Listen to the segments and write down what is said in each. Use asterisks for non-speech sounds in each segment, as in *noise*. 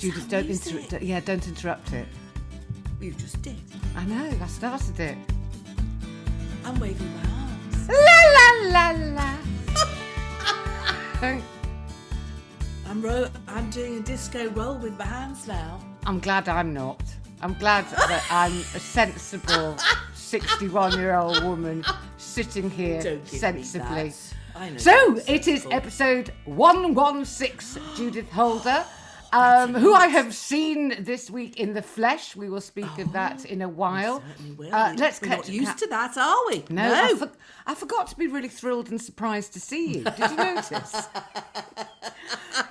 Judith, don't interrupt. Yeah, don't interrupt it. You just did. I know. I started it. I'm waving my arms. La la la la. *laughs* I'm ro- I'm doing a disco roll with my hands now. I'm glad I'm not. I'm glad that I'm a sensible 61 year old woman sitting here Don't give sensibly. that. I know So you're it is sensible. episode 116, Judith Holder. Um, who I have seen this week in the flesh. We will speak of that in a while. Oh. Uh, let's We're cut not used ca- to that, are we? No, I, for- I forgot to be really thrilled and surprised to see you. Did you notice? *laughs*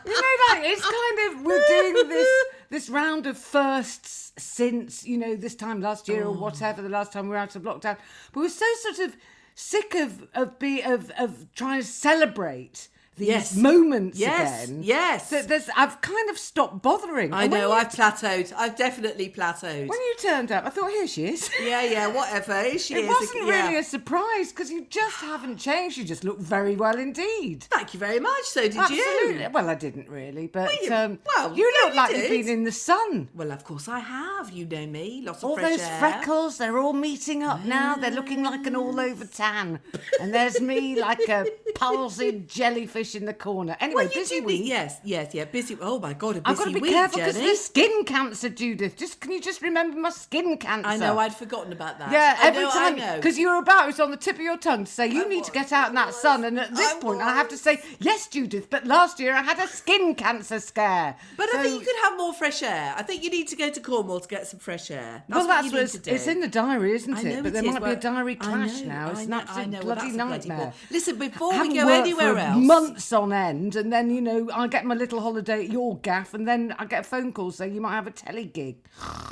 you know, like it's kind of we're doing this this round of firsts since you know this time last year Oh. or whatever the last time we were out of lockdown. But we're so sort of sick of of be of of trying to celebrate these Yes. moments Yes, again. yes. there's I've kind of stopped bothering. I know, I've plateaued. I've definitely plateaued. when you turned up, I thought, here she is. *laughs* Yeah, yeah, whatever. Here she It is. wasn't yeah. really a surprise because you just haven't changed. You just look very well indeed. Thank you very much. So did Absolutely. you? Well, I didn't really, but Well, you- um, well, you yeah, look you like did. you've been in the sun. Well, of course I have. You know me. Lots of All those air. freckles, they're all meeting up now. They're looking like an all over tan. And there's me like a *laughs* palsied *laughs* jellyfish in the corner. Anyway, Well, busy week. Yes, yes, yeah. Busy. Oh my God, a busy I've got to be week, careful because there's skin cancer, Judith. Just can you just remember my skin cancer? I know. I'd forgotten about that. Yeah, I every know, time because you were about, it was on the tip of your tongue to say you I need to get out in that was, sun. And at this point, I have to say yes, Judith. But last year I had a skin cancer scare. But So- I think you could have more fresh air. I think you need to go to Cornwall to get some fresh air. That's well, what that's what need it's, it's in the diary, isn't it? but there is, might be a diary clash now. It's an absolute I know. Well, bloody a bloody nightmare. Listen, before Haven't go anywhere for else, months on end, and then you know I get my little holiday at your gaff, and then I get a phone call saying you might have a telly gig.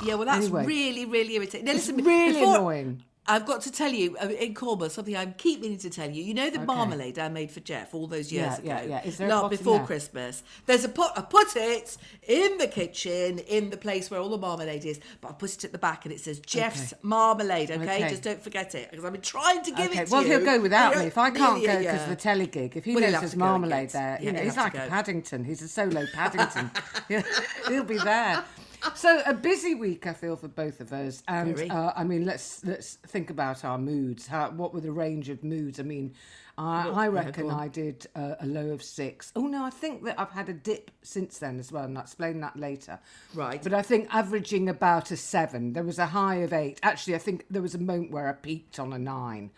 Yeah, well, that's Anyway. really, really irritating. Now, It's listen, really before- annoying. I've got to tell you uh, in Cornwall something I keep meaning to tell you. You know the Okay. marmalade I made for Jeff all those years Yeah, ago, yeah, yeah. Is there Not before there? Christmas. There's a pot. I put it in the kitchen, in the place where all the marmalade is, but I put it at the back and it says Jeff's Okay. marmalade. Okay? Okay. just don't forget it because I've been trying to give it to well, you. he'll go without me if I can't go because of the telly gig. If he Well, knows there's marmalade there, you know, he's like a. Paddington. He's a solo Paddington. *laughs* *laughs* He'll be there. So a busy week, I feel, for both of us. And uh, I mean, let's let's think about our moods. How what were the range of moods? I mean, I, I reckon on. I did uh, a low of six. Oh no, I think that I've had a dip since then as well, and I'll explain that later. Right. But I think averaging about a seven. There was a high of eight. Actually, I think there was a moment where I peaked on a nine.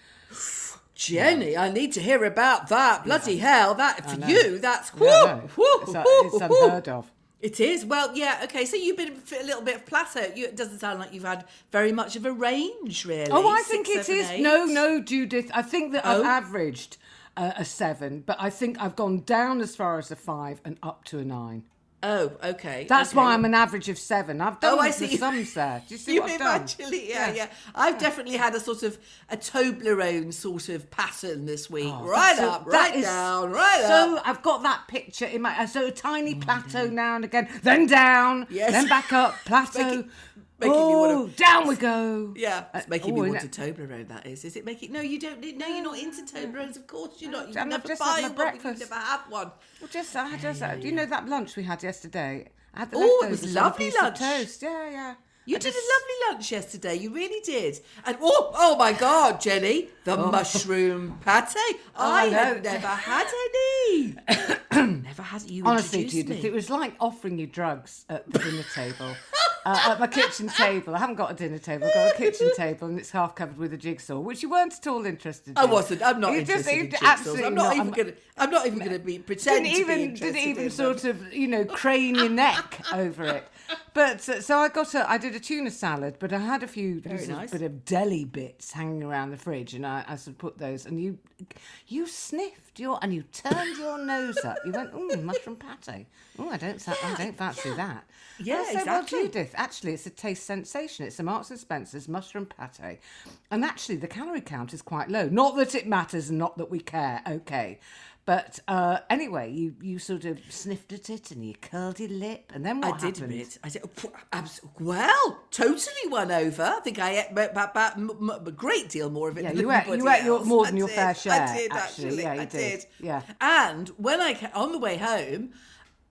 Jenny, I need to hear about that. Bloody hell, that for you, that's whoo, Yeah, whoo, it's, whoo, it's unheard of. It is. Well, yeah, okay. So you've been a little bit of plateau. You, it doesn't sound like you've had very much of a range, really. Oh, I Six, think it seven, is. eight. No, no, Judith. I think that I've Oh. averaged uh, a seven, but I think I've gone down as far as a five and up to a nine. Oh, okay. That's okay. why I'm an average of seven. I've oh, done Oh, I the see. sums there. Do you *laughs* see You what I've done? actually, yeah, Yeah. yeah. I've definitely had a sort of a Toblerone sort of pattern this week. Oh, right up, that right down, right so up. So I've got that picture in my so a tiny plateau now and again, then down, Yes. then back up, *laughs* plateau. Making- making oh, wanna- down we go. Yeah, it's Uh, making oh, me want a Toblerone. That is. Is it making? No, you don't. No, you're not into Toblerones. Of course, you're not. You And I've never just buy one. breakfast. You never have one. Well, just I had just uh, do you know that lunch we had yesterday? I had the Oh, it was lovely lunch. toast. Yeah, yeah. You I did just- a lovely lunch yesterday. You really did. And oh, oh my God, Jenny, the mushroom pate. I Oh. have never had any. *coughs* never had. You Honestly, Judith, me. it was like offering you drugs at the dinner table. Uh, at my kitchen table. I haven't got a dinner table, I've got a kitchen *laughs* table and it's half covered with a jigsaw, which you weren't at all interested in. I wasn't. I'm not You interested just- in jigsaws. absolutely I'm not, even gonna. I'm not even gonna be pretend didn't to be even didn't even sort of you know crane your neck over it. But so I got a I did a tuna salad, but I had a few Very nice. bit of deli bits hanging around the fridge, and I, I sort of put those. And you you sniffed your and you turned your nose up. You went, oh, mushroom pate. Oh, I don't sa- I don't fancy that. Yeah, I said, exactly. Well, Judith, actually, it's a taste sensation. It's a Marks and Spencer's mushroom pate, and actually, the calorie count is quite low. Not that it matters, and not that we care. Okay, but uh, anyway, you you sort of sniffed at it and you curled your lip, and then what I did a bit. I said, "Oh, well, totally won over. I think I ate about, about, m- m- a great deal more of it Yeah, than you ate- you ate your- more I than your did, fair share. I did, actually. actually. Yeah, you I did. did. Yeah. And when I ca- on the way home,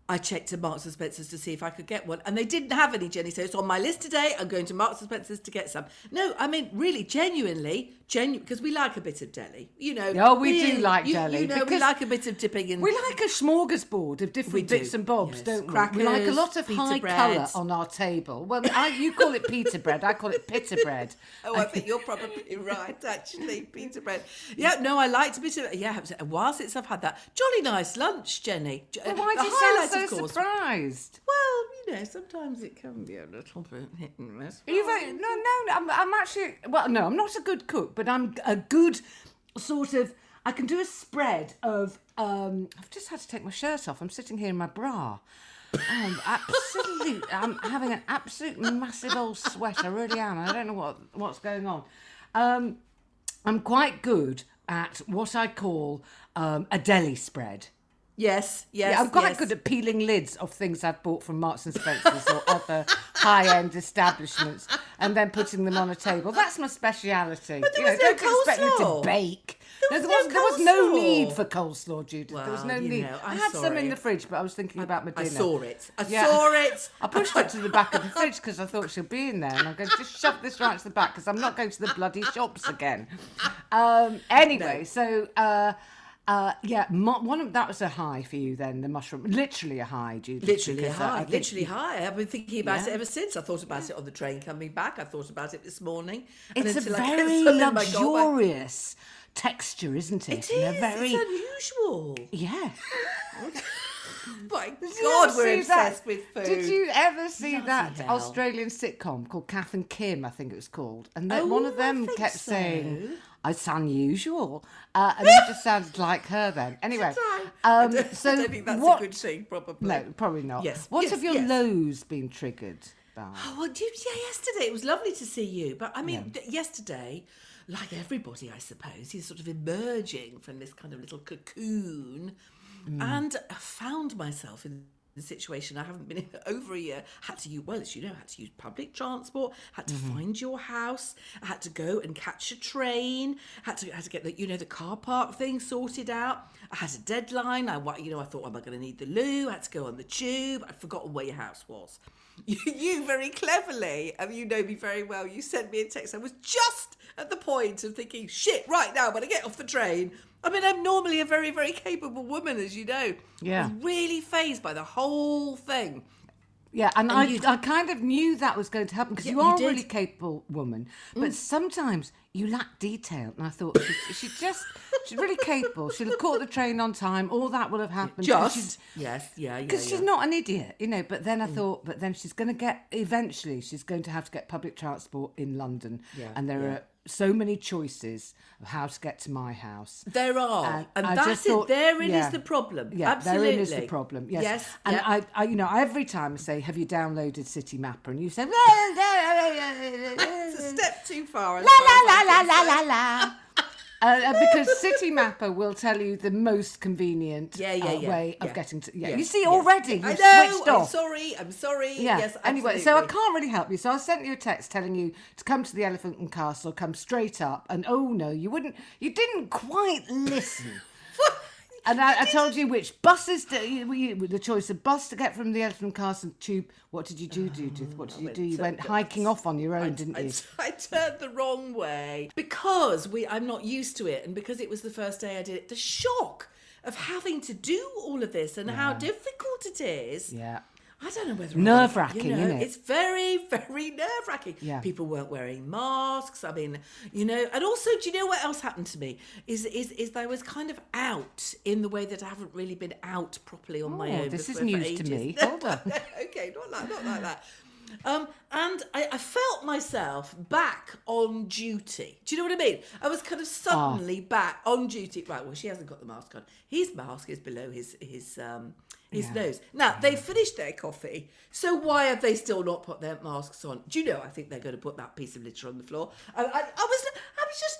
I checked at Marks and Spencer's to see if I could get one, and they didn't have any, Jenny. So it's on my list today. I'm going to Marks and Spencer's to get some. No, I mean really, genuinely, genuine because we like a bit of deli. You know. Oh, we do like you, deli, You know, we like a bit of dipping in. We like a smorgasbord of different bits and bobs, yes. don't we? we like a lot of high bread. colour on our table. Well, I, you call it pita bread, I call it pita bread. *laughs* Oh, I think you're probably right, actually, pita bread. Yeah, no, I liked a bit of. Yeah, a while since I've had that. Jolly nice lunch, Jenny. Well, uh, why The do you sound so course- surprised? Well, you know, sometimes it can be a little bit hit and miss. Are you very, no, no, I'm, I'm actually, well, no, I'm not a good cook, but I'm a good sort of, I can do a spread of, um, I've just had to take my shirt off. I'm sitting here in my bra. Um, absolute, I'm having an absolute massive old sweat. I really am. I don't know what what's going on. Um, I'm quite good at what I call um, a deli spread. Yes, yes. Yeah, I'm quite yes. good at peeling lids off things I've bought from Marks and Spencer's or other *laughs* high-end establishments, and then putting them on a table. That's my speciality. But there you know, was no don't expect me coleslaw. to bake. There No, was there, no was, there was no need for coleslaw, Judith. there was no need. know, I had some in the fridge, but I was thinking about my dinner. I saw it. I Yeah. saw it. I pushed it to the back of the fridge because I thought she'll be in there, and I'm going to just shove this right to the back because I'm not going to the bloody shops again. Um, anyway, No. so uh, uh, yeah, mo- one of that was a high for you then, the mushroom, literally a high, Judith. Literally because, uh, I high, literally high. I've been thinking about Yeah. it ever since. I thought about it on the train coming back. I thought about it this morning. and It's a until I get very something in my goal, luxurious texture, isn't it? It is. a very It's unusual. yeah. *laughs* My Did God, we're that? obsessed with food. Did you ever see Bloody that hell. Australian sitcom called Kath and Kim? I think it was called, and then Oh, one of them kept so. saying, "It's unusual," uh, and it just *laughs* sounded like her. Then anyway, um, so I don't think that's what? a good thing, probably. No, probably not. Yes, What yes, have your yes. lows been triggered by? Oh, well, you, yeah, yesterday it was lovely to see you. But I mean, th- yesterday, like everybody, I suppose, he's sort of emerging from this kind of little cocoon, Mm. and I found myself in the situation I haven't been in *laughs* over a year. Had to use, well, as you know, had to use public transport. Had to Mm-hmm. find your house. I had to go and catch a train. Had to had to get the you know the car park thing sorted out. I had a deadline. I you know I thought, am I going to need the loo? I had to go on the tube. I'd forgotten where your house was. *laughs* You, you very cleverly, and you know me very well, you sent me a text. I was just at the point of thinking, shit, right now, when I get off the train. I mean, I'm normally a very, very capable woman, as you know. Yeah. I was really phased by the whole thing. Yeah, and, I, you- I kind of knew that was going to happen because Yeah, you you are a. Mm. really capable woman, but sometimes you lack detail. And I thought she, she just, she's really capable. She'll have caught the train on time. All that will have happened. Just. Yes, yeah, yeah. because she's yeah. Mm. not an idiot, you know. But then I thought, but then she's going to get eventually. She's going to have to get public transport in London, Yeah, and there are so many choices of how to get to my house. There are. And And, that's just it. thought- Therein is the problem. Yeah, Absolutely. therein is the problem. Yes, Yes. and yeah. I, I, you know, every time I say, "Have you downloaded Citymapper?" and you say, It's a step too far. la la la la la la la. Uh, uh, because Citymapper will tell you the most convenient Yeah, yeah, uh, yeah, way of getting to. Yeah, you see already you've I know. switched I'm off. sorry. I'm sorry. Yeah. Yes. anyway, so I can't really help you. So I sent you a text telling you to come to the Elephant and Castle, come straight up, and oh no, you wouldn't. You didn't quite listen. And I, I told you which buses to, you, you, the choice of bus to get from the Elephant Castle tube. What did you do, oh, Judith? What did you do? You went hiking off on your own, I, didn't I, you? I turned the wrong way because we I'm not used to it, and because it was the first day I did it. The shock of having to do all of this and how difficult it is. Yeah. I don't know whether Nerve-wracking, you know? It's very, very nerve wracking. Yeah. People weren't wearing masks. I mean, you know, and also, do you know what else happened to me? Is is is that I was kind of out in the way that I haven't really been out properly on my Oh, own. this is news to me. Hold *laughs* on. okay, not like not like that. Um, and I, I felt myself back on duty. Do you know what I mean? I was kind of suddenly back on duty. Right. Well, she hasn't got the mask on. His mask is below his his um his Yeah. nose. Now they finished their coffee. So why have they still not put their masks on? Do you know? I think they're going to put that piece of litter on the floor. I, I, I was I was just.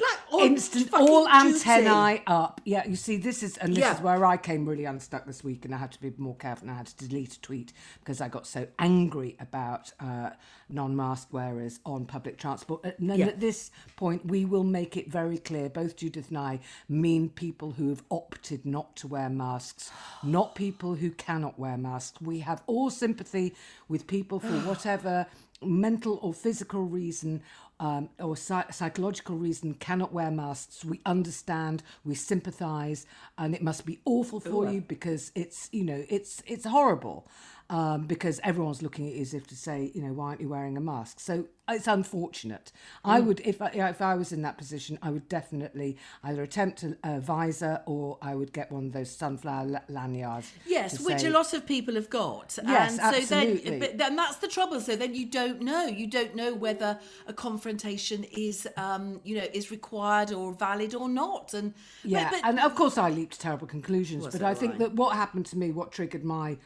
Like instant, all antennae up. Yeah, you see, this is, and this Yeah. is where I came really unstuck this week, and I had to be more careful, and I had to delete a tweet because I got so angry about uh, non-mask wearers on public transport. And then Yeah. at this point, we will make it very clear. Both Judith and I mean people who have opted not to wear masks, not people who cannot wear masks. We have all sympathy with people for *sighs* whatever mental or physical reason um, or psy- psychological reason cannot wear masks. We understand, we sympathise, and it must be awful for you because it's you know it's it's horrible um, because everyone's looking at you as if to say you know why aren't you wearing a mask? So it's unfortunate. I Mm. would if I, if I was in that position, I would definitely either attempt a, a visor or I would get one of those sunflower la- lanyards. Yes, which say- a lot of people have got. Yes, and so absolutely. then but then that's the trouble. So then you don't know. You don't know whether a confrontation is um, you know, is required or valid or not. And Yeah, but, and of course I leaped to terrible conclusions, but I think that what happened to me, what triggered my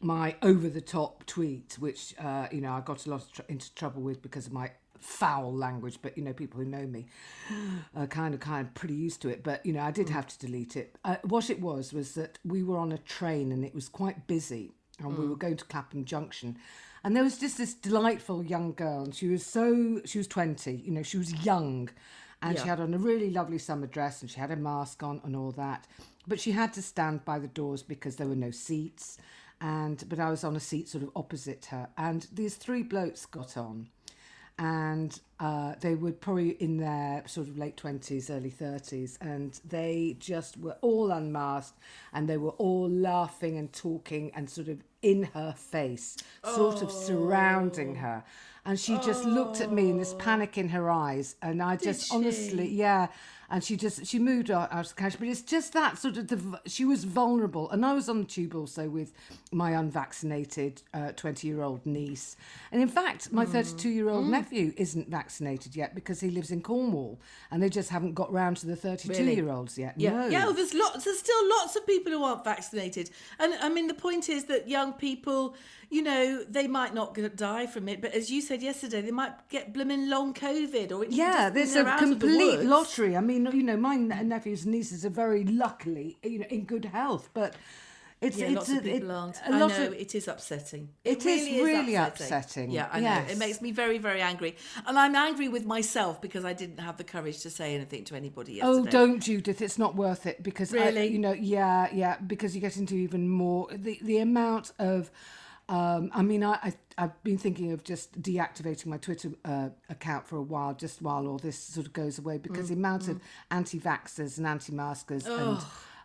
my over the top tweet, which uh, you know I got a lot of tr- into trouble with because of my foul language, but you know people who know me are kind of kind of pretty used to it. But you know I did Mm. have to delete it. Uh, what it was was that we were on a train and it was quite busy, and Mm. we were going to Clapham Junction. And there was just this delightful young girl, and she was so, she was 20, you know, she was young and she had on a really lovely summer dress and she had a mask on and all that but she had to stand by the doors because there were no seats and but i was on a seat sort of opposite her and these three blokes got on and uh, they were probably in their sort of late 20s early 30s and they just were all unmasked and they were all laughing and talking and sort of in her face sort of surrounding her. And she just looked at me in this panic in her eyes and i just she? honestly yeah and she just she moved out, out of couch but it's just that sort of the she was vulnerable and i was on the tube also with my unvaccinated uh, 20 year old niece and in fact my hmm. 32 year old hmm. nephew isn't vaccinated yet because he lives in cornwall and they just haven't got round to the 32 Really? year olds yet Yeah, no. yeah. Well, there's lots. There's still lots of people who aren't vaccinated, and I mean the point is that young people, you know, they might not die from it, but as you said yesterday, they might get blooming long COVID, or it yeah, there's a of the complete lottery. I mean, you know, my nephews and nieces are very luckily, you know, in good health, but it's Yeah, it's lots a, of people it- aren't. I lot know of it is upsetting. It is really upsetting. Yeah, I know. It makes me very, very angry, and I'm angry with myself because I didn't have the courage to say anything to anybody oh, yesterday. Oh, don't Judith! It's not worth it because I- you know, yeah, yeah, because you get into even more the the amount of. Um, I mean, I, I I've been thinking of just deactivating my Twitter uh, account for a while, just while all this sort of goes away, because the amount of anti-vaxxers and anti-maskers and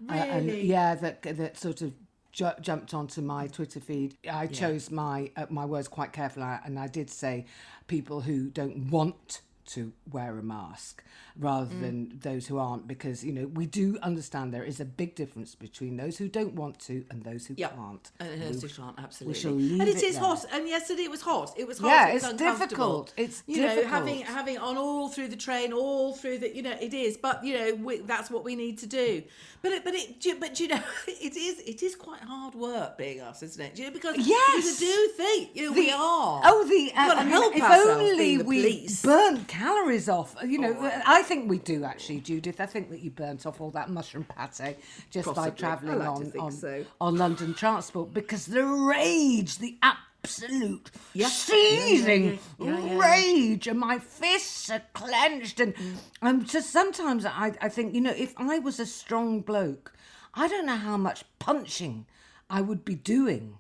uh, and yeah, that that sort of ju- jumped onto my Twitter feed. I chose my uh, my words quite carefully, and I did say people who don't want to wear a mask rather Mm. than those who aren't because you know we do understand there is a big difference between those who don't want to and those who Yeah. can't And it is can't absolutely. shall leave and it it is there. hot. And yesterday it was hot. It was hot. Yeah, it's uncomfortable. difficult. It's you know having having on all through the train, all through the you know it is. But you know we, that's what we need to do. But it, but it but you know *laughs* it is it is quite hard work being us, isn't it? You know, because Yes. because I do think you know we are. Oh, the uh, gotta I mean, help if only the we burnt calories off. You know, Oh. I think we do actually, Judith. I think that you burnt off all that mushroom pate just by travelling like on on, so. on London transport because the rage, the absolute Yeah. seething Yeah, yeah, yeah. Rage, and my fists are clenched, and Mm. um, just sometimes I I think you know if I was a strong bloke, I don't know how much punching I would be doing.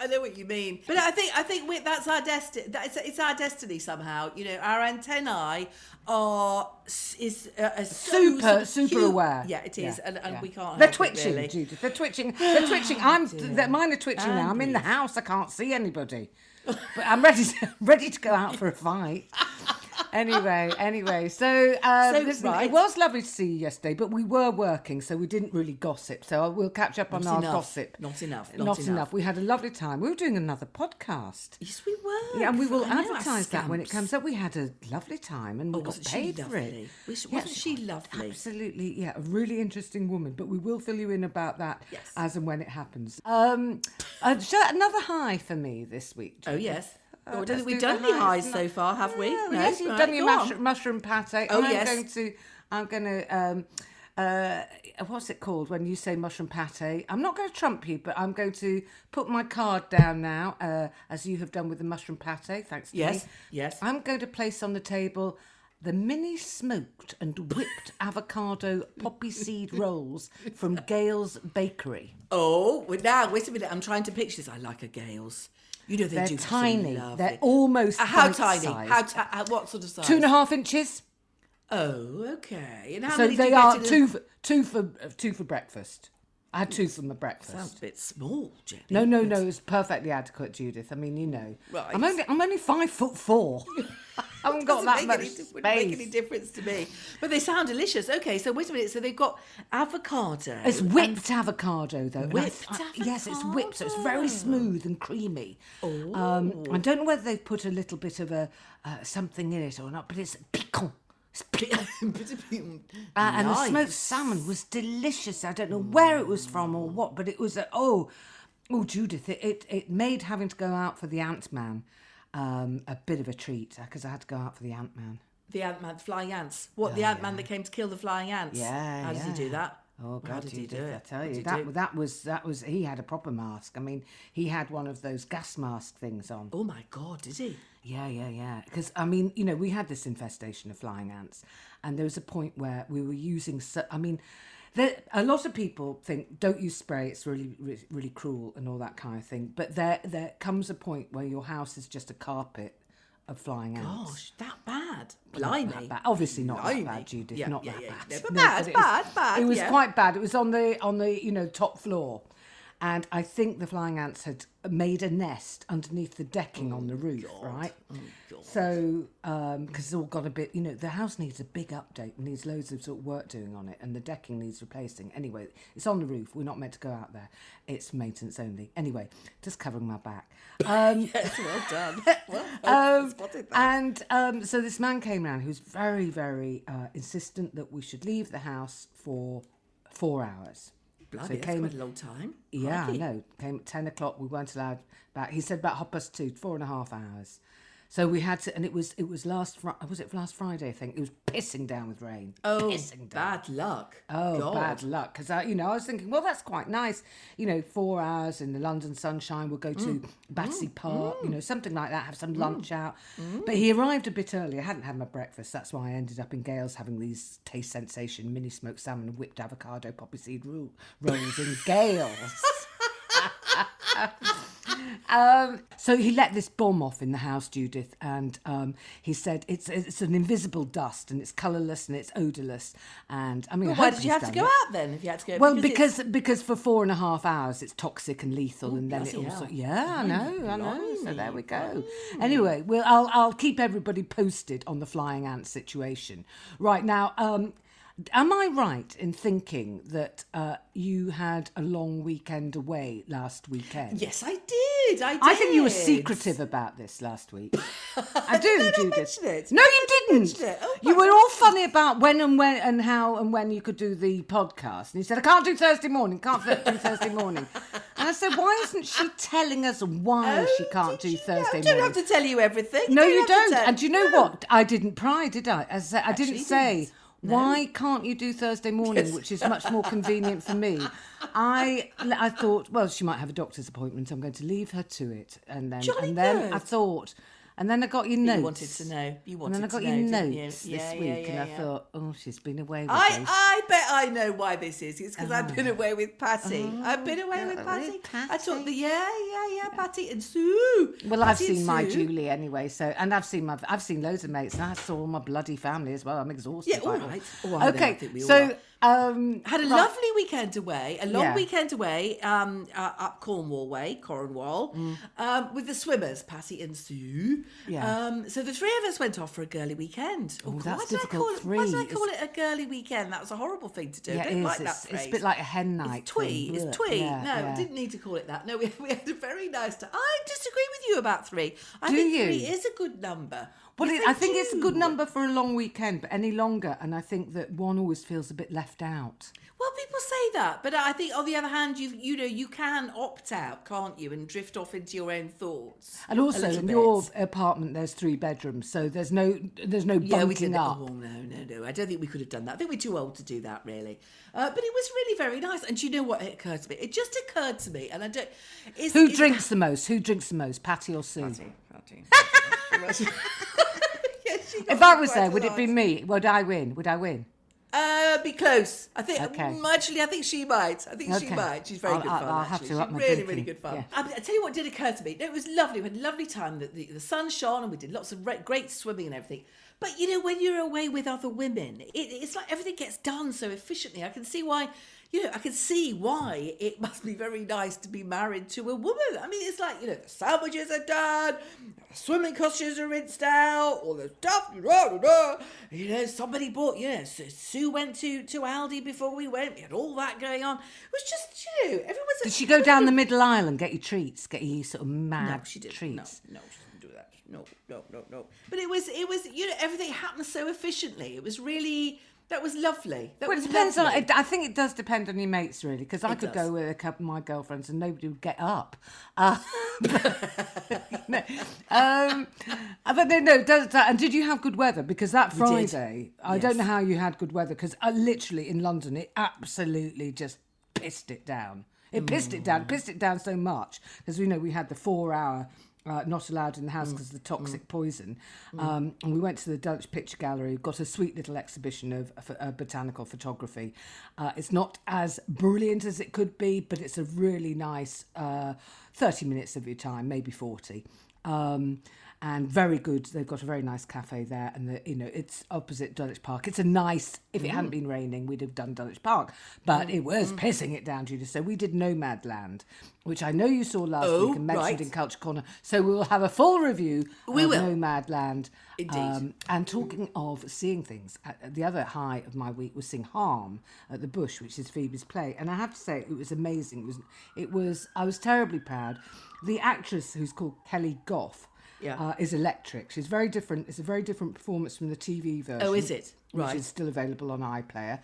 I know what you mean, but I think I think we, that's our destiny. That's it's our destiny somehow. You know, our antennae are is uh, super super aware. Yeah, it is, Yeah, and, and yeah. we can't. They're help it, twitching, really. Judith. They're twitching. They're twitching. *sighs* I'm. They're, mine are twitching now. I'm in the house. I can't see anybody, but I'm ready to *laughs* ready to go out for a fight. *laughs* Anyway, anyway, so, um, So, listen, right. it was lovely to see you yesterday, but we were working, so we didn't really gossip. So we'll catch up on Not our enough. gossip. Not enough. Not, Not enough. enough. We had a lovely time. We were doing another podcast. Yes, we were. Yeah, and we will I advertise that when it comes up. We had a lovely time and we Oh, got wasn't she paid for it. lovely? Was- Yeah, wasn't she lovely? Absolutely, yeah, a really interesting woman. But we will fill you in about that Yes. as and when it happens. Um, uh, another high for me this week. Oh Judith. yes. Oh, don't we've do done the highs. highs so far, have we? No, yes, you've Right, done your mushroom, mushroom pate. Oh, yes. I'm going to. I'm going to. Um, uh, what's it called when you say mushroom pate? I'm not going to trump you, but I'm going to put my card down now, uh, as you have done with the mushroom pate. Thanks to Yes, me. yes. I'm going to place on the table the mini smoked and whipped *laughs* avocado poppy seed rolls from *laughs* Gail's Bakery. Oh, well, now wait a minute. I'm trying to picture this. I like a Gail's. You know they They're do tiny. Lovely. They're almost Uh, how tiny? How, ti- how what sort of size? Two and a half inches. Oh, okay. And how So many do they are two for, two for uh, two for breakfast. I had two for my breakfast. Sounds a bit small, Jenny. No, no, no. It's perfectly adequate, Judith. I mean, you know, Right. I'm only I'm only five foot four. *laughs* I haven't got that much any, dif- wouldn't make any difference to me. But they sound delicious. Okay, so wait a minute. So they've got avocado. It's whipped avocado, though. I- Whipped I- Yes, it's whipped, so it's very smooth and creamy. Um, I don't know whether they've put a little bit of a uh, something in it or not, but it's piquant. Uh, and the smoked salmon was delicious. I don't know where it was from or what, but it was a, oh, oh, Judith, it, it, it made having to go out for the Ant Man um, a bit of a treat because I had to go out for the Ant Man. The Ant Man, flying ants. What, the Ant Man that came to kill the flying ants? Yeah, How did he do that? Oh God, did he do it? I tell you that do? that was that was he had a proper mask. I mean, he had one of those gas mask things on. Oh my God, did he? Yeah, yeah, yeah. Because I mean, you know, we had this infestation of flying ants, and there was a point where we were using. So, I mean, there, a lot of people think don't use spray; it's really, really, really cruel and all that kind of thing. But there, there comes a point where your house is just a carpet of flying ants. Gosh, that bad. Not Blimey. that bad. Obviously not Blimey. that bad, Judith. Yeah, not yeah, that yeah. bad. No, but No, bad, it was- bad, bad, It was quite bad. It was on the on the you know top floor, and I think the flying ants had made a nest underneath the decking on the roof, right? So because it's all got a bit, you know, the house needs a big update, and needs loads of sort of work doing on it, and the decking needs replacing. Anyway, it's on the roof. We're not meant to go out there. It's maintenance only. Anyway, just covering my back. Um, *laughs* Yes, well done. *laughs* Well, um, and um, so this man came around who was very, very uh, insistent that we should leave the house for four hours. Blimey, so that's came, quite a long time. yeah, I Crikey. know. Came at ten o'clock. We weren't allowed back. He said about half past two, four and a half hours. So we had to, and it was it was last Fri- was it last Friday? I think it was pissing down with rain. Oh, pissing down. bad luck. Oh, God. bad luck. Because, I you know, I was thinking, well, that's quite nice. You know, four hours in the London sunshine. We'll go to Mm. Battersea mm. Park, you know, mm. something like that, have some mm. lunch out. But he arrived a bit early. I hadn't had my breakfast. That's why I ended up in Gail's having these taste sensation mini smoked salmon whipped avocado poppy seed ro- rolls in *laughs* Gail's. *laughs* Um, so he let this bomb off in the house, Judith, and um, he said it's it's an invisible dust and it's colourless and it's odourless. And I mean, I Why did you have to go it. out then? If you had to go, Well, it's- because because for four and a half hours it's toxic and lethal, and then it also hell. yeah, I know, I know. So there we go. Anyway, well, I'll I'll keep everybody posted on the flying ant situation. Right now, um, am I right in thinking that uh, you had a long weekend away last weekend? yes, I did. I did. I think you were secretive about this last week. *laughs* I do, Did I Judith. mention it? No, you didn't. Oh, you were all funny about when and when and how and when you could do the podcast. And you said, I can't do Thursday morning, can't do Thursday morning. And I said, why isn't she telling us why oh, she can't Oh, do you? Thursday I don't have to tell you everything. No, you to don't. And do you know No. what? I didn't pry, did I? As I, I didn't say. didn't. Why can't you do Thursday morning, Yes. which is much more convenient for me? I I thought, well, she might have a doctor's appointment. I'm going to leave her to it, and then Jolly and then I thought, and then I got your notes. You wanted to know. You and then I got to your know, notes you? this Yeah, week, yeah, and I yeah. thought, oh, she's been away with I, us. I bet I know why this is. It's because I've been Ah. away with Patty. I've been away with God, Patty. I took the Patty. yeah, yeah, yeah, Patty and Sue. Well, I've seen my Julie anyway, so and I've seen my I've seen loads of mates, and I saw all my bloody family as well. I'm exhausted. Yeah, by all right. Oh, I I okay, think we all so are. Um, Had a right. lovely weekend away, a long Yeah. weekend away, um, uh, up Cornwall way, Cornwall, um, with the swimmers, Patty and Sue. Mm. Yeah. Um, so the three of us went off for a girly weekend. Oh, Oh, God, that's why did I difficult, call it, Why did I three. call it a girly weekend? That was a horrible thing to do. Yeah, I it don't is. like it's, that it's phrase. a bit like a hen night. It's twee. It's twee. Yeah, no, yeah. didn't need to call it that. No, we, *laughs* we had a very nice time. I disagree with you about three. I Do think you? three is a good number. Well, it, I think it's a good number for a long weekend, but any longer, and I think that one always feels a bit left out. Well, people say that, but I think on the other hand, you you know you can opt out, can't you, and drift off into your own thoughts. And also, in bit. your apartment, there's three bedrooms, so there's no there's no bunking yeah, we did. up. Oh no, no, no! I don't think we could have done that. I think we're too old to do that, really. Uh, but it was really very nice. And do you know what? It occurred to me. It just occurred to me, and I don't. Is, Who drinks the most? Who drinks the most? Patty or Sue? Patty, Patty. Yeah, she got If I was there, would it be me? Would I win? Would I win? Uh, be close. I think. Okay. mm, Actually, I think she might. I think she Okay. might. She's very I'll- good I'll- fun. I'll have actually. to She's up my really, really good fun. Yeah. I, I tell you what did occur to me. It was lovely. We had a lovely time. The, the, the sun shone, and we did lots of re- great swimming and everything. But you know, when you're away with other women, it, it's like everything gets done so efficiently. I can see why. You know, I can see why it *laughs* must be very nice to be married to a woman. I mean, it's like, you know, the sandwiches are done, the swimming costumes are rinsed out, all the stuff, da, da, da. you know, somebody bought, you know, Su- Sue went to, to Aldi before we went, we had all that going on. It was just, you know, everyone's... Did she go down the middle aisle and get you treats? Get you sort of mad No, she didn't. treats? No, no, she didn't do that. No, no, no, no. But it was, it was, you know, everything happened so efficiently. It was really, that was lovely. That Well, it was depends on. lovely. It, I think it does depend on your mates, really, because I It could does. go with a couple of my girlfriends and nobody would get up. Uh, *laughs* no, um, uh, but no, no. it Does, and did you have good weather? Because that. Friday, I don't know how you had good weather. Because uh, literally in London, it absolutely just pissed it down. It pissed it Mm. down. Pissed it down so much because we know we had the four-hour. Uh, not allowed in the Mm. house because of the toxic poison. Um, and we went to the Dulwich Picture Gallery, got a sweet little exhibition of, of uh, botanical photography. Uh, it's not as brilliant as it could be, but it's a really nice uh, 30 minutes of your time, maybe 40. Um, and very good. They've got a very nice cafe there, and the, you know it's opposite Dulwich Park. It's a nice. If it Mm. hadn't been raining, we'd have done Dulwich Park, but it was pissing it down, Judith. So we did Nomadland, which I know you saw last Oh, week and mentioned right. in Culture Corner. So we will have a full review We of will. Nomadland. Indeed. and talking of seeing things, uh, the other high of my week was seeing Harm at the Bush, which is Phoebe's play, and I have to say it was amazing. It was, it was. I was terribly proud. The actress who's called Kelly Goff. Yeah. Uh, is electric. She's very different. It's a very different performance from the TV version. Oh, is it? Right. Which is still available on iPlayer.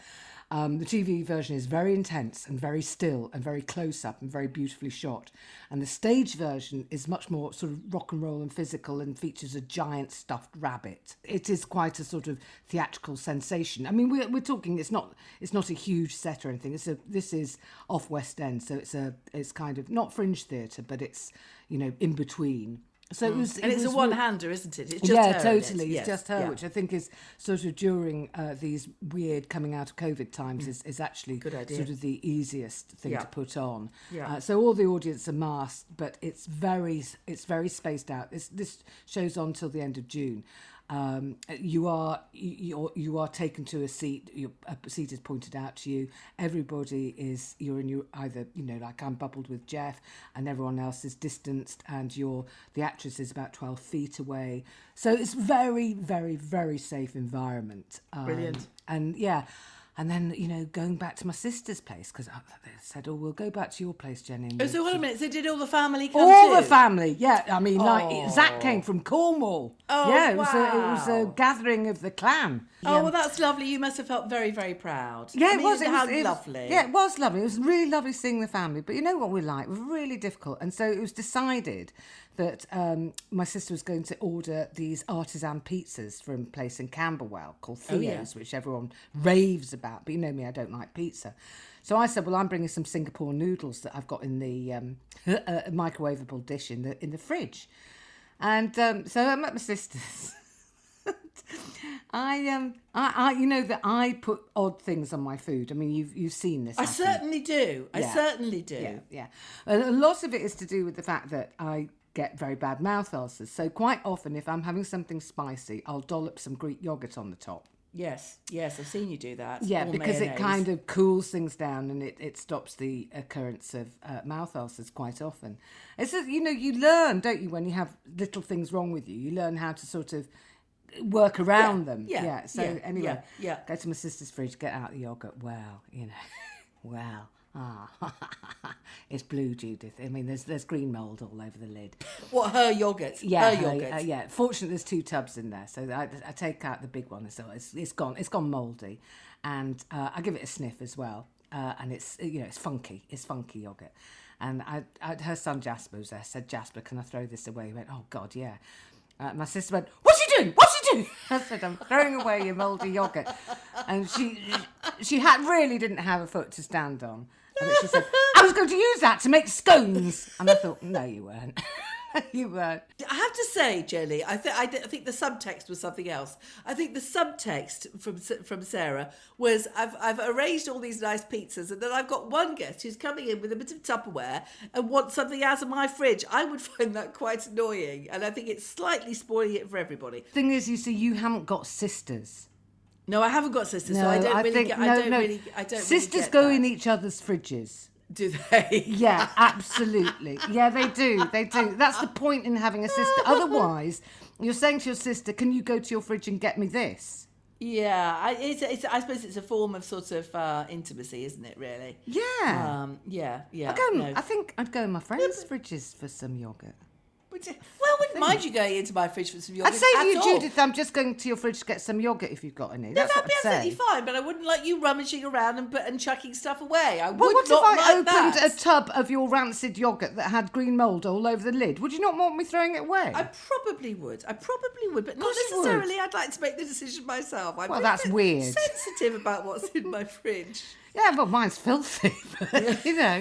Um, the TV version is very intense and very still and very close up and very beautifully shot. And the stage version is much more sort of rock and roll and physical and features a giant stuffed rabbit. It is quite a sort of theatrical sensation. I mean, we're, we're talking. It's not. It's not a huge set or anything. It's a. This is off West End, so it's a. It's kind of not fringe theatre, but it's you know in between. So it was. and it it's a was one re- hander, isn't it? It's just yeah, her in it. totally. Yes, It's just her, yeah. which I think is sort of during uh, these weird coming out of COVID times is, is actually Mm. Sort of the easiest thing Yeah. to put on. Yeah. Uh, so all the audience are masked, but it's very it's very spaced out. This this shows on till the end of June. Um, you are you you're, you are taken to a seat. Your a seat is pointed out to you. Everybody is you're in your either you know like I'm bubbled with Jeff, and everyone else is distanced, and you're the actress is about twelve feet away. So it's very very very safe environment. Um, Brilliant. And yeah. And then, you know, going back to my sister's place because they said, "Oh, we'll go back to your place, Jenny." and Oh, so hold a minute. So did all the family come all too? the family, yeah. I mean, like Oh. Zach came from Cornwall. Oh, yeah, it was a, it was a gathering of the clan. Oh, well, that's lovely. You must have felt very, very proud. Yeah, I it mean, was. It how was it was- lovely. yeah, it was lovely. It was really lovely seeing the family. But you know what we're like? We're really difficult. And so it was decided that um, my sister was going to order these artisan pizzas from a place in Camberwell called Oh, yeah. Theo's, which everyone raves about. But you know me, I don't like pizza. So I said, well, I'm bringing some Singapore noodles that I've got in the um, *laughs* uh, microwavable dish in the in the fridge. And um, so I'm at my sister's. *laughs* I um I, I you know that I put odd things on my food. I mean you've you've seen this. I happen. certainly do. I certainly do. Yeah, yeah. A lot of it is to do with the fact that I get very bad mouth ulcers. So quite often, if I'm having something spicy, I'll dollop some Greek yogurt on the top. Yes, yes, I've seen you do that. Yeah, because it kind of cools things down and it, it stops the occurrence of uh, mouth ulcers quite often. It's a, you know you learn, don't you, when you have little things wrong with you, you learn how to sort of work around them. yeah, So yeah, anyway, yeah, yeah. go to my sister's fridge, get out the yogurt. Well, you know, *laughs* well. Ah, *laughs* it's blue, Judith. I mean, there's there's green mold all over the lid. What her yogurt? Yeah, her her- yogurt. uh, yeah. Fortunately, there's two tubs in there, so I, I take out the big one. So it's, it's gone. It's gone mouldy, and uh, I give it a sniff as well. Uh, and it's you know it's funky. It's funky yogurt. And I, I, her son Jasper was there. Said Jasper, can I throw this away? He went, oh God, yeah. Uh, my sister went, what's he doing? Doing? *laughs* I said, I'm throwing away your mouldy yogurt. And she she had really didn't have a foot to stand on. And she said, I was going to use that to make scones. And I thought, no, you weren't. *laughs* *laughs* you weren't. I have to say, Jelly, I, th- I, th- I think the subtext was something else. I think the subtext from from Sarah was I've, I've arranged all these nice pizzas, and then I've got one guest who's coming in with a bit of Tupperware and wants something out of my fridge. I would *laughs* find that quite annoying, and I think it's slightly spoiling it for everybody. Thing is, you see, you haven't got sisters. No, I haven't got sisters, so I don't really. get, I don't really. I don't. Sisters really go that. in each other's fridges. Do they? *laughs* Yeah, absolutely. Yeah, they do. They do. That's the point in having a sister. Otherwise, you're saying to your sister, "Can you go to your fridge and get me this?" Yeah, I, it's, it's, I suppose it's a form of sort of uh, intimacy, isn't it? Really. Yeah. Um, yeah, yeah. I go. no. I think I'd go in my friends' fridges for some yogurt. *laughs* Well, I wouldn't mind you going into my fridge for some yogurt. I'd say to you, all. Judith, I'm just going to your fridge to get some yogurt if you've got any. No, That's that'd be absolutely fine, but I wouldn't like you rummaging around and, and chucking stuff away. I Well, would what if I like opened that. a tub of your rancid yogurt that had green mould all over the lid? Would you not want me throwing it away? I probably would. I probably would, but not course you would. necessarily. I'd like to make the decision myself. I'm Well, that's weird. Sensitive about what's in my fridge. Yeah, but mine's filthy. *laughs* But, you know.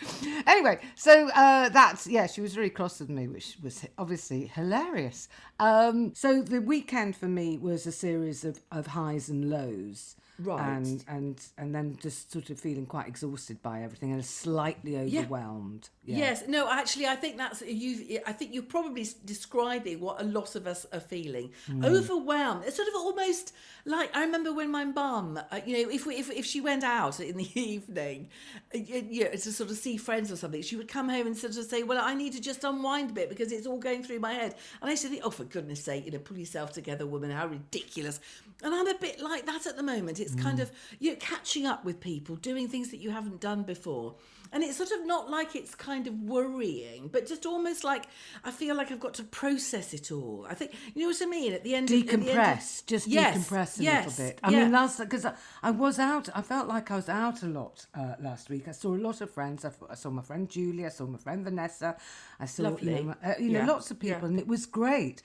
*laughs* Anyway, so uh, that's yeah, she was really cross with me, which was obviously hilarious. Um, so the weekend for me was a series of, of highs and lows. Right. And and and then just sort of feeling quite exhausted by everything and slightly overwhelmed. Yeah. Yes, no, actually, I think that's you. I think you're probably describing what a lot of us are feeling. Hmm. Overwhelmed. It's sort of almost like I remember when my mum, uh, you know, if we, if if she went out in the *laughs* evening, uh, you know, to sort of see friends or something, she would come home and sort of say, "Well, I need to just unwind a bit because it's all going through my head." And I used to think, "Oh, for goodness' sake, you know, pull yourself together, woman. How ridiculous!" And I'm a bit like that at the moment. It's kind of you know, catching up with people, doing things that you haven't done before. And it's sort of not like it's kind of worrying, but just almost like I feel like I've got to process it all. I think you know what I mean. At the end, at the end of- decompress, just Yes, decompress a yes, little bit. I yeah. mean, last because I, I was out, I felt like I was out a lot uh, last week. I saw a lot of friends. I saw my friend Julie. I saw my friend Vanessa. I saw you know, uh, you know Yeah, lots of people, yeah. and it was great.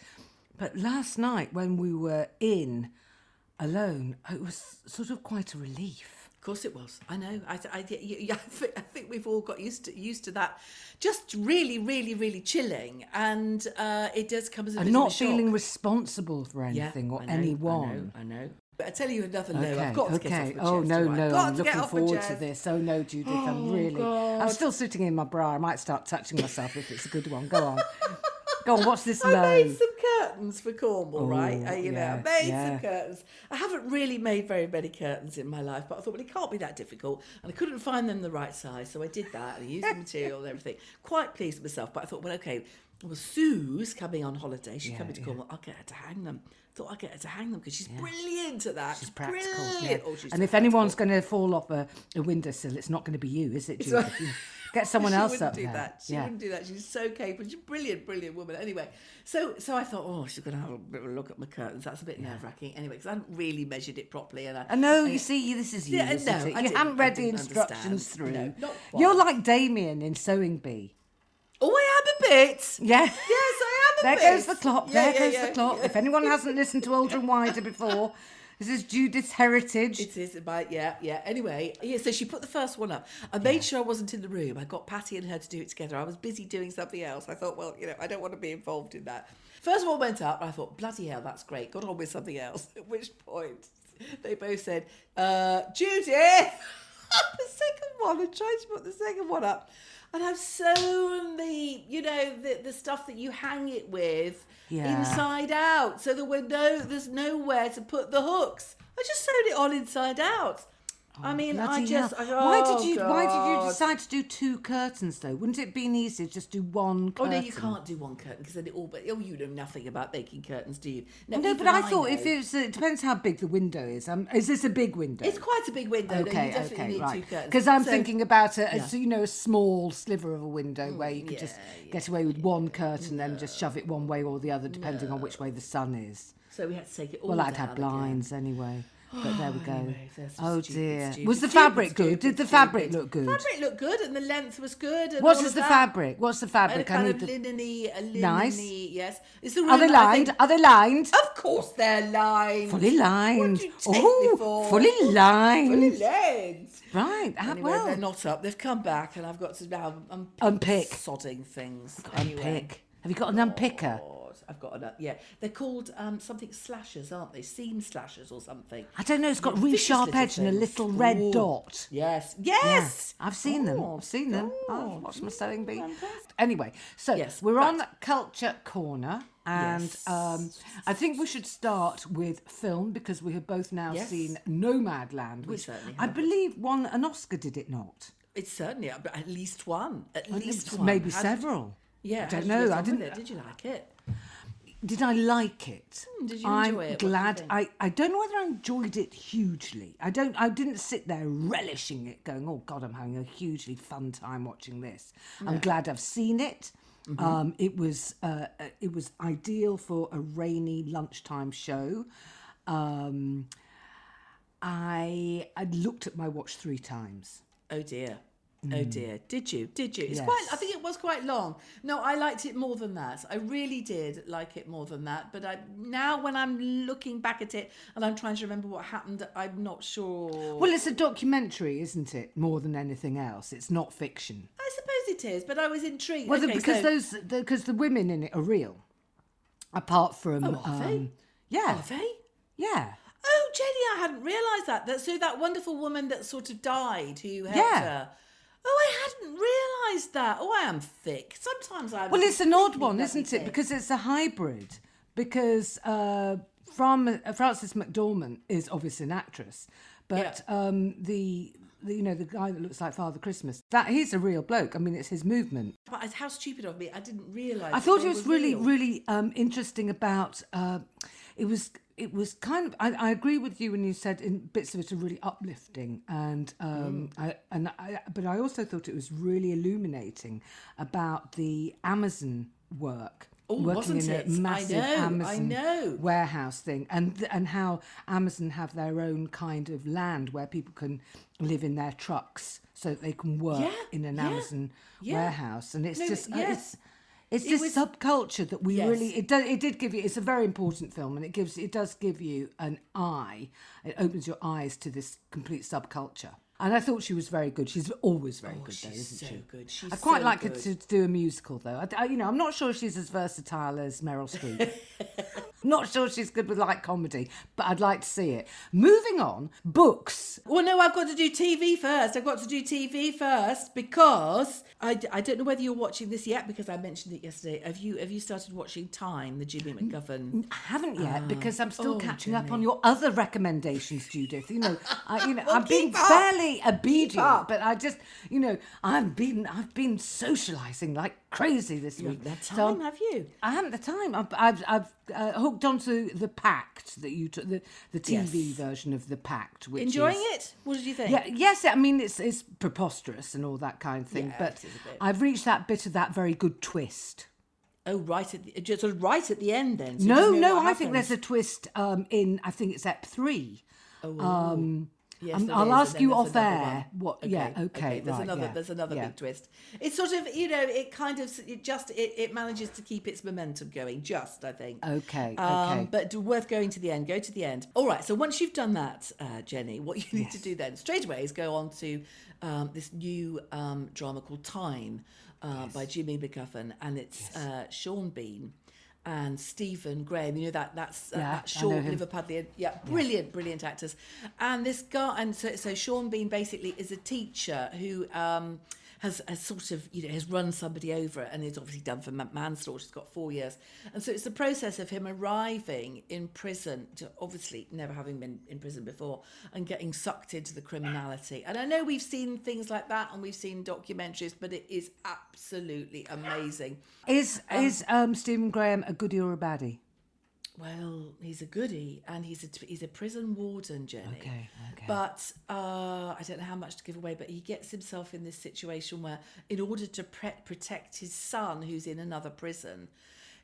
But last night when we were in alone, it was sort of quite a relief. Of course, it was. I know. I, I, *laughs* I, think, I think we've all got used to used to that. Just really, really, really chilling, and uh, it does come as a And bit not of a shock. feeling responsible for Yeah, anything or I know, anyone. I know. I know. But I tell you another. Okay, I've got to okay. get off my oh no, no, I'm looking forward to this. Oh no, Judith, I'm Oh, really. I'm still sitting in my bra. I might start touching myself if it's a good one. Go on, *laughs* go on. What's this low? Curtains for Cornwall, right? Oh, Uh, you yeah, know, I made yeah. some curtains. I haven't really made very many curtains in my life, but I thought, well, it can't be that difficult. And I couldn't find them the right size, so I did that and I used the material and everything. Quite pleased with myself, but I thought, well, okay, well, Sue's coming on holiday. She's Yeah, coming to. Cornwall. I'll get her to hang them. Thought I'll get her to hang them because she's brilliant at that. She's practical. Brilliant. Oh, she's and so if anyone's going to fall off a, a windowsill, it's not going to be you, is it, *laughs* It's Judith? not- You know, Get someone *laughs* she else wouldn't up do there. that. She yeah. wouldn't do that. She's so capable. She's a brilliant, brilliant woman. Anyway, so so I thought, oh, she's going to have a bit of a look at my curtains. That's a bit nerve wracking. Anyway, because I hadn't really measured it properly, and I, I know, I- you see, this is you, Yeah, no, it? I You haven't read the instructions understand. through. No, You're like Damien in Sewing Bee. Oh, I am a bit. Yeah. Yes, I am There a bit. goes the clock. Yeah, there yeah, goes yeah, the clock. yeah. If anyone hasn't listened to Older and Wider before, this is Judith's heritage. It is about yeah, yeah. Anyway, yeah. So she put the first one up. I made sure I wasn't in the room. I got Patty and her to do it together. I was busy doing something else. I thought, well, you know, I don't want to be involved in that. First one went up. And I thought, bloody hell, that's great. Got on with something else. *laughs* At which point, they both said, uh, Judith, *laughs* the second one, and tried to put the second one up. And I've sewn the, you know, the, the stuff that you hang it with Yeah. inside out. So there were no, there's nowhere to put the hooks. I just sewed it on inside out. I mean, I Oh, just. I, why oh, did you Why did you decide to do two curtains though? Wouldn't it been easier to just do one? curtain? Oh no, you can't do one curtain because then it all. But oh, you know nothing about making curtains, do you? No, even but I thought if it's it depends how big the window is. Um, is this a big window? it's quite a big window, no, you Okay, definitely okay, right. Because I'm So- thinking about a, Yeah. Mm, you know a small sliver of a window where you could just yeah, get away with one curtain, and then just shove it one way or the other, depending on which way the sun is. So we had to take it all Well, I'd down have again. blinds anyway. But there we go. Anyway, oh stupid, dear. stupid, was the stupid, fabric good? Did the fabric look good? Fabric looked good, and the length was good. And What is the fabric? What's the fabric? I kind need of the- linen-y, a linen-y, Nice. yes. It's the Are they lined? think- Are they lined? Of course they're lined. Fully lined. What do you take me oh, for? fully lined. Fully lined. Right. ah, Anyway, well, they're not up. They've come back, and I've got to now unpick, Unpick. sodding things. unpick. Anyway. Have you got an unpicker? God, I've got an yeah. They're called um, something slashers, aren't they? Seam slashers or something. I don't know. It's got a really sharp edge and a little red Ooh. dot. Yes, Yeah, yes. I've seen them. Oh, I've seen them. oh, I've watched my sewing bee. fantastic. Anyway, so Yes, we're on. Culture Corner, and Yes. um, I think we should start with film because we have both now Yes. seen Nomadland, which certainly I believe won an Oscar, did it not? It's certainly at at least one. At least one. Maybe How did- several. yeah, I don't know. I didn't. it? Did you like it? Did I like it? Hmm, did you I'm enjoy it? Did glad. I, I don't know whether I enjoyed it hugely. I don't. I didn't sit there relishing it, going, "Oh God, I'm having a hugely fun time watching this." I'm glad I've seen it. Mm-hmm. Um, it was uh, uh, it was ideal for a rainy lunchtime show. Um, I I looked at my watch three times. Oh dear. Oh dear. Did you? Did you? It's quite I. Think it was quite long. No, I liked it more than that. I really did like it more than that. But I now when I'm looking back at it and I'm trying to remember what happened, I'm not sure. Well, it's a documentary, isn't it? More than anything else, it's not fiction. I suppose it is, but I was intrigued. Well, the- Okay, because so- those because the women in it are real. Apart from, Oh, are they? um, yeah, Are they? yeah, Oh, Jenny, I hadn't realised that. that. So that wonderful woman that sort of died who helped Yeah. her. Oh, I hadn't realised that. Oh, I am thick. Sometimes I'm. Well, it's an odd one, isn't it? thick. Because it's a hybrid. Because uh, from uh, Frances McDormand is obviously an actress, but um, the, the you know the guy that looks like Father Christmas that he's a real bloke. I mean, it's his movement. But how stupid of me! I didn't realise. I thought it was were really, real. really um, interesting about. Uh, it was, it was kind of. I, I agree with you when you said in bits of it are really uplifting, and um, Mm. I, and I, but I also thought it was really illuminating about the Amazon work. Oh, working wasn't in it? a I massive know, I Amazon know. warehouse thing, and and how Amazon have their own kind of land where people can live in their trucks, so that they can work Yeah, in an yeah, Amazon yeah. warehouse, and it's No, just uh, it's it's It this was- subculture that we Yes. really it does it did give you it's a very important film and it gives it does give you an eye it opens your eyes to this complete subculture and I thought she was very good she's always very oh, good though Oh, she's isn't so she good. She's I quite so like good. her to, to do a musical though I, I- you know I'm not sure she's as versatile as Meryl Streep *laughs* not sure she's good with light comedy but I'd like to see it moving on books Well, no, I've got to do TV first. I've got to do TV first because I, I don't know whether you're watching this yet because I mentioned it yesterday. Have you have you started watching Time, the Jimmy McGovern? I haven't yet because I'm still oh, catching up on your other recommendations, Judith. You know, I, you know, *laughs* Well, I'm being up. fairly obedient, but I just, you know, I've been, I've been socialising like crazy this You week. haven't had So time, have you? I haven't the time. I've, I've, I've uh, hooked onto the Pact that you took, the the TV Yes. version of the Pact. Which Enjoying is, it? What did you think? yeah, yes. I mean, it's it's preposterous and all that kind of thing, Yeah, but it is a bit. I've reached that bit of that very good twist. Oh, right at the, just right at the end then. So no, no, I think there's a twist um, in. I think it's Ep three. um, Yes, um, I'll ask you off air. one. What? Yeah. Okay. There's right, another. yeah, There's another yeah. big twist. It's sort of you know it kind of it just it, it manages to keep its momentum going. Just I think. Okay, Um, okay. But worth going to the end. Go to the end. All right. So once you've done that, uh, Jenny, what you need to do then straight away is go on to um, this new um, drama called Time uh, by Jimmy McGovern, and it's uh, Sean Bean. And Stephen Graham. You know that that's uh, Yeah, that short. Liverpudlian. Yeah, brilliant, brilliant actors. And this guy, and so so Sean Bean basically is a teacher who. Um, has, has sort of you know has run somebody over and is obviously done for manslaughter. He's got four years, and so it's the process of him arriving in prison, to obviously never having been in prison before, and getting sucked into the criminality. And I know we've seen things like that, and we've seen documentaries, but it is absolutely amazing. Is is um, Stephen Graham a goodie or a baddie? Well, he's a goodie, and he's a he's a prison warden, Jenny. Okay, okay. But uh, I don't know how much to give away. But he gets himself in this situation where, in order to pre- protect his son, who's in another prison,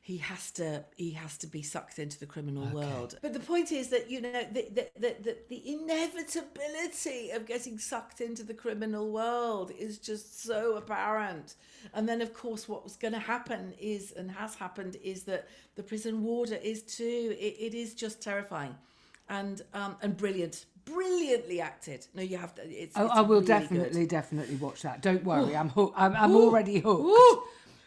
he has to he has to be sucked into the criminal world. But the point is that you know the the, the, the the inevitability of getting sucked into the criminal world is just so apparent. And then, of course, what was going to happen is, and has happened, is that the prison warder is too. It, it is just terrifying, and um, and brilliant, brilliantly acted. No, you have to. It's, Oh, it's I will really good. definitely, definitely watch that. Don't worry, I'm hooked. I'm, I'm already hooked.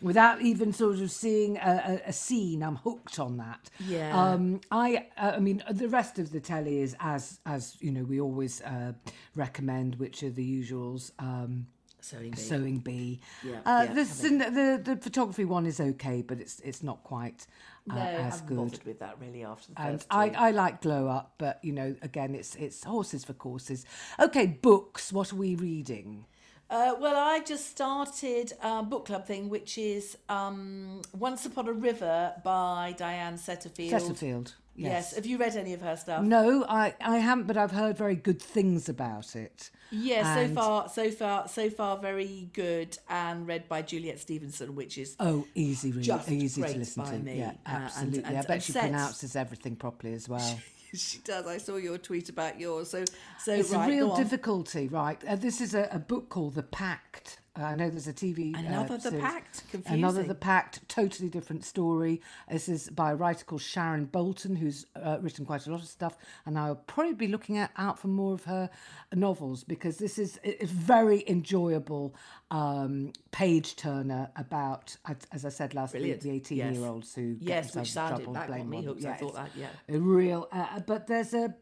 Without even sort of seeing a, a, a scene, I'm hooked on that. Yeah. Um, I, uh, I mean, the rest of the telly is as, as you know, we always uh, recommend, which are the usuals. Um, Sewing bee. Sewing bee. Yeah, Uh, yeah, the, the the photography one is okay, but it's it's not quite uh, No, as I'm good. bothered with that really after the And first I. I like glow up, but you know, again, it's it's horses for courses. Okay, books. What are we reading? Uh, well, I just started a book club thing, which is um, Once Upon a River by Diane Setterfield. Chesterfield. Yes. Yes. Have you read any of her stuff? No, I I haven't, but I've heard very good things about it. Yeah, And- so far, so far, so far, very good, and read by Juliet Stevenson, which is Oh, easy Just easy to listen to. me. Yeah, Uh, and- absolutely. and- I bet she set. pronounces everything properly as well. *laughs* *laughs* she does. I saw your tweet about yours. So, so It's right, a real difficulty, right? Uh, this is a, a book called The Pact. Uh, I know there's a TV. Another uh, The series. Pact? Another The Pact. Totally different story. This is by a writer called Sharon Bolton, who's uh, written quite a lot of stuff, and I'll probably be looking at, out for more of her novels because this is a very enjoyable um, page turner about, as- I said last Brilliant. week, the Yes. eighteen-year-olds who get Yes, which in sounded- trouble, that got blame me one- hooked, I thought that, yeah. a real uh, but there's a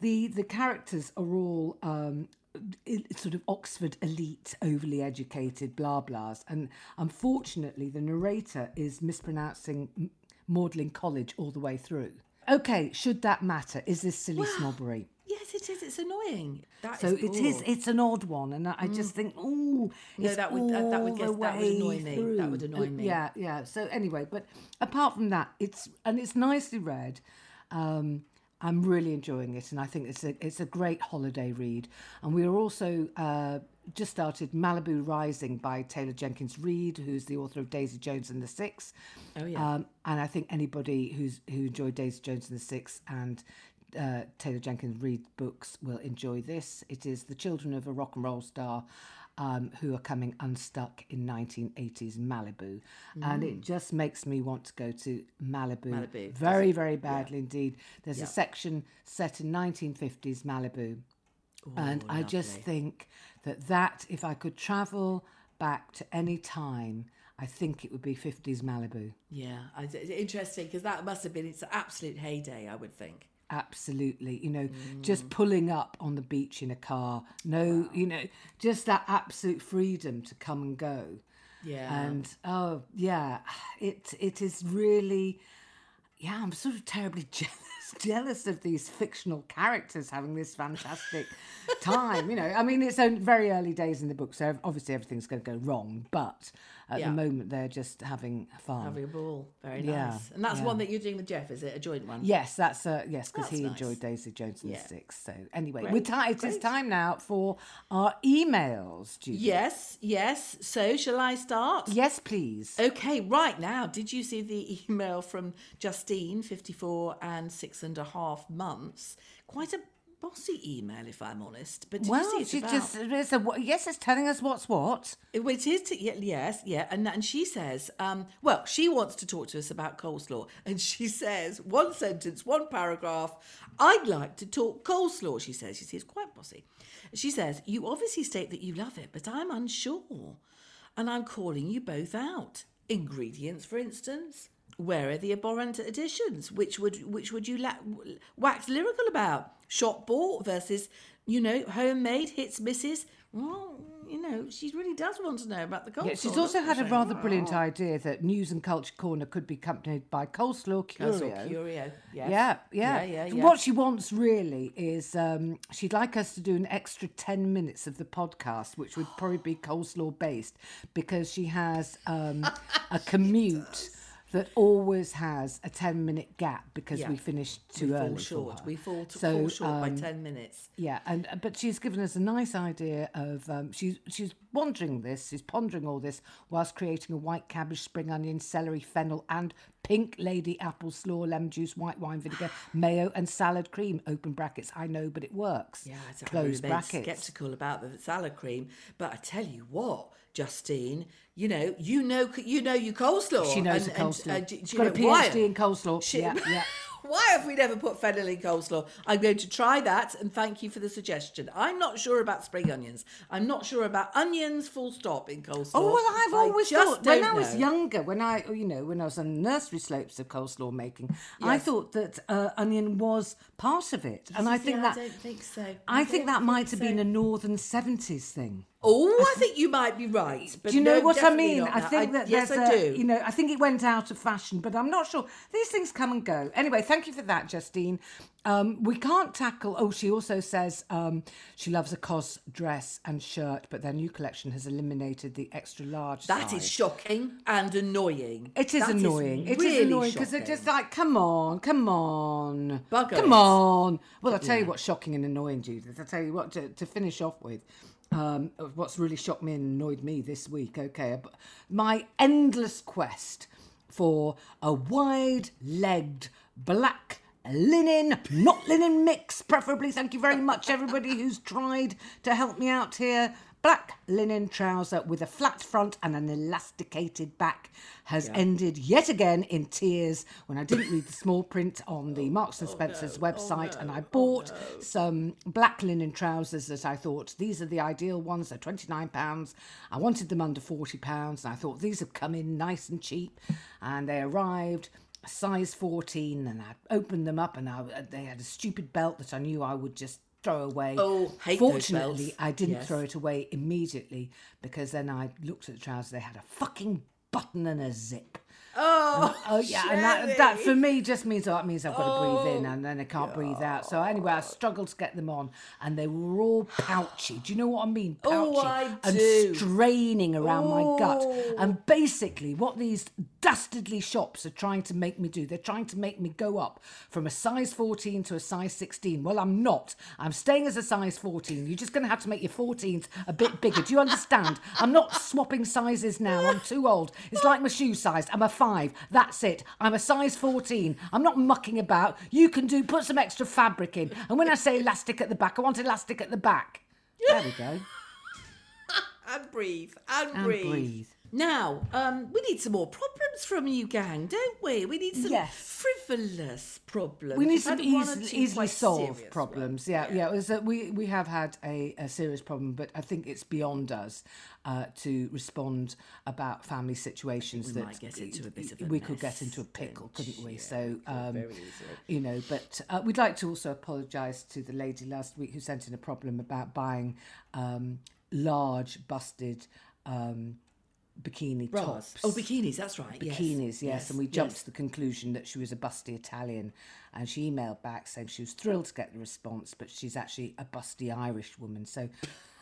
the the characters are all um sort of Oxford elite, overly educated, blah blahs, and unfortunately, the narrator is mispronouncing Magdalen College all the way through. Okay, should that matter? Is this silly snobbery? Yes, it is. It's annoying. That So is it is. It's an odd one, and I I just think, oh, No, that would- that- that would guess- that would annoy me. That would annoy me. Yeah, yeah. So anyway, but apart from that, it's and it's nicely read. Um, I'm really enjoying it, and I think it's a it's a great holiday read. And we are also uh, just started Malibu Rising by Taylor Jenkins Reid, who's the author of Daisy Jones and the Six. Oh, yeah. Um, and I think anybody who's who enjoyed Daisy Jones and the Six and uh, Taylor Jenkins Reid books will enjoy this. It is the children of a rock and roll star um, who are coming unstuck in 1980s Malibu, and it just makes me want to go to Malibu, Mm. Malibu, very very badly indeed. There's Yeah. a section set in 1950s Malibu, and I just think that that if I could travel back to any time. I think it would be 50s Malibu. Yeah, it's interesting because that must have been its absolute heyday. I would think. Absolutely. You know, Mm. just pulling up on the beach in a car. No, you know, just that absolute freedom to come and go. Yeah. And oh, yeah, *sighs* it it is really yeah, I'm sort of terribly *laughs* jealous jealous of these fictional characters having this fantastic time. You know, I mean, it's very early days in the book, so obviously everything's going to go wrong. But at Yeah. the moment, they're just having fun. Having a ball, very Yeah, nice. And that's yeah. one that you're doing with Jeff, is it? A joint one? Yes, that's a yes, because he nice. enjoyed Daisy Jones and Yeah. the Six. So anyway, Great, we're ti- it is time now for our emails. Judy. Yes, yes. So, shall I start? Yes, please. Okay, right now, did you see the *laughs* email from Justine, 54 and six and a half months? Quite a bossy email, if I'm honest. But did well, you see she about... just it's a, yes, it's telling us what's what. Well, It is, to, yes, yeah, and and she says, um, well, she wants to talk to us about coleslaw, and *laughs* she says, one sentence, one paragraph. I'd like to talk coleslaw. She says, see, it's quite bossy. She says, you obviously state that you love it, but I'm unsure, and I'm calling you both out. Ingredients, for instance. Where are the abhorrent additions? Which would which would you la- wax lyrical about? Shop bought versus you know homemade hits misses. Well, you know she really does want to know about the coleslaw. Yeah, she's also had a rather brilliant idea that News and Culture Corner could be accompanied by coleslaw curio. Coleslaw curio. Yes. Yeah, yeah. yeah, yeah, yeah. What she wants really is um, she'd like us to do an extra 10 minutes of the podcast, which would probably be coleslaw based, because she has um, a commute *laughs* that always has a 10 minute gap because Yeah. we finished we too fall early. for short. We fall, to, So, fall short by um, ten minutes. Yeah, and uh, but she's given us a nice idea of um, she's she's wondering this, is pondering all this whilst creating a white cabbage, spring onion, celery, fennel, and pink lady apple slaw, lemon juice, white wine vinegar, mayo, and salad cream. Open brackets. I know, but it works. Yeah, I close remain brackets. Skeptical about the salad cream, but I tell you what, Justine, you know, you know, you know, you coleslaw. She knows and- the and, coleslaw. uh, do- do She's you got a know why? PhD in coleslaw. She- Yeah, yeah. *laughs* Why have we never put fennel in coleslaw? I'm going to try that and thank you for the suggestion. I'm not sure about spring onions. I'm not sure about onions, full stop, in coleslaw. Oh well, I've always thought when I was know. younger, when I you know when I was on the nursery slopes of coleslaw making, I thought that uh, onion was part of it, and I think I that don't think so. I, I think that might have been a northern seventies thing. Oh, I think you might be right. But do you know no, what I mean? I think that yes, there's I a- do. You know, I think it went out of fashion, but I'm not sure. These things come and go. Anyway, thank you for that, Justine. Um, we can't tackle. Oh, she also says um, she loves a cos dress and shirt, but their new collection has eliminated the extra large. That is shocking and annoying. It is That annoying. It is really annoying because they're just like, come on, come on, Bugger come on. Well, I'll tell you what's shocking and annoying, Judith. I'll tell you what to, to finish off with. Um, what's really shocked me and annoyed me this week, okay, my endless quest for a wide-legged black linen, not linen mix, preferably. Thank you very much, everybody who's tried to help me out here. Black linen trouser with a flat front and an elasticated back has ended yet again in tears when I didn't read the small print on the oh, Marks and oh, Spencer's oh, website and I bought some black linen trousers that I thought these are the ideal ones. They're £29. I wanted them under £40 and I thought these have come in nice and cheap and they arrived size 14 and I opened them up and I, they had a stupid belt that I knew I would just throw away. Oh, Fortunately. I didn't Yes. throw it away immediately because then I looked at the trousers. They had a fucking button and a zip. Oh, *laughs* Oh yeah, and that, that for me just means oh, that means I've got to breathe in oh, and then I can't breathe out. So anyway, I struggled to get them on, and they were all pouchy. Do you know what I mean? Oh, pouchy Oh, I and do. straining around my gut. Oh. And basically, what these dastardly shops are trying to make me do, they're trying to make me go up from a size 14 to a size 16. Well, I'm not. I'm staying as a size 14. You're just going to have to make your 14s a bit bigger. Do you understand? I'm not swapping sizes now. I'm too old. It's like my shoe size. I'm a five. That's it. I'm a size 14. I'm not mucking about. You can do, put some extra fabric in. And when I say elastic at the back, I want elastic at the back. There we go. *laughs* and breathe and, And breathe. breathe. Now, um, we need some more problems from you, gang, don't we? We need some Yes. frivolous problems. We need We've some or easily, solved problems. Yeah, yeah. It we we have had a, a serious problem, but I think it's beyond us uh, to respond about family situations we that might get into a bit of a we could get into a pickle, couldn't we? you? So um, very you know, but uh, we'd like to also apologise to the lady last week who sent in a problem about buying um, large busted. Um, bikini Bras. tops Oh, bikinis, that's right. yes. bikinis, yes, and we jumped yes. to the conclusion that she was a busty Italian. And she emailed back saying she was thrilled to get the response, but she's actually a busty Irish woman. So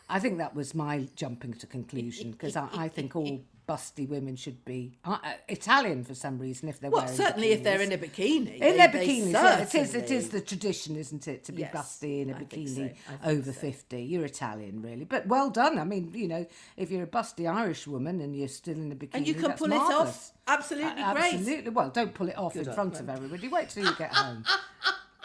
I think that was my jumping to conclusion because I, I think all busty women should be uh, uh, Italian for some reason if they're Well, wearing certainly if they're in a bikini. In their bikinis, yeah, it is. It is the tradition, isn't it, to be Yes, busty in a I bikini so, over so. fifty. You're Italian, really, but well done. I mean, you know, if you're a busty Irish woman and you're still in a bikini, And you can pull it off. Absolutely Uh, great. Absolutely. Well, don't pull it off in front of everybody. Wait till you get home. *laughs*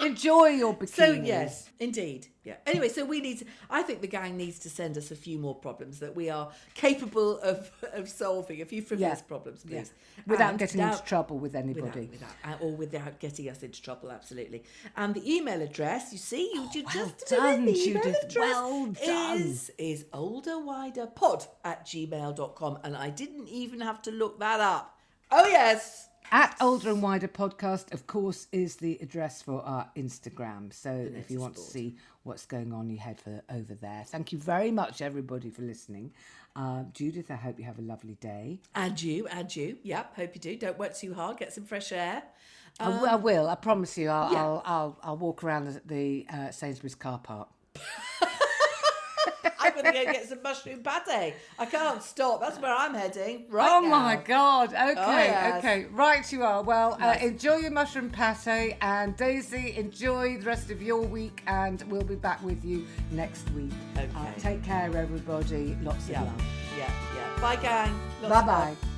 Enjoy your bikini. So yes, indeed. Yeah. Anyway, so we need. To, I think the gang needs to send us a few more problems that we are capable of of solving. A few frivolous Yeah. problems, Yeah. please, Without And getting now- into trouble with anybody. without, uh, or without getting us into trouble, absolutely. And the email address, you see, you you well just done, the email Judith, address well done. is is olderwiderpod at gmail.com. And I didn't even have to look that up. Oh yes. At Older and Wider Podcast, of course, is the address for our Instagram. So if you want to see what's going on, you head for over there. Thank you very much, everybody, for listening. Uh, Judith, I hope you have a lovely day. And you, and you. Yep, hope you do. Don't work too hard. Get some fresh air. I w- I will. I promise you. I'll, yeah. I'll, I'll, I'll walk around the, the uh, Sainsbury's car park. *laughs* Going to go get some mushroom pate. I can't stop. That's where I'm heading. Right Oh now. my God. Okay, yes. okay. Right, you are. Well, uh, enjoy your mushroom pate. And Daisy, enjoy the rest of your week. And we'll be back with you next week. Uh, Okay. take care, everybody. Lots Yeah, of love. yeah, yeah. Bye, gang. Bye bye.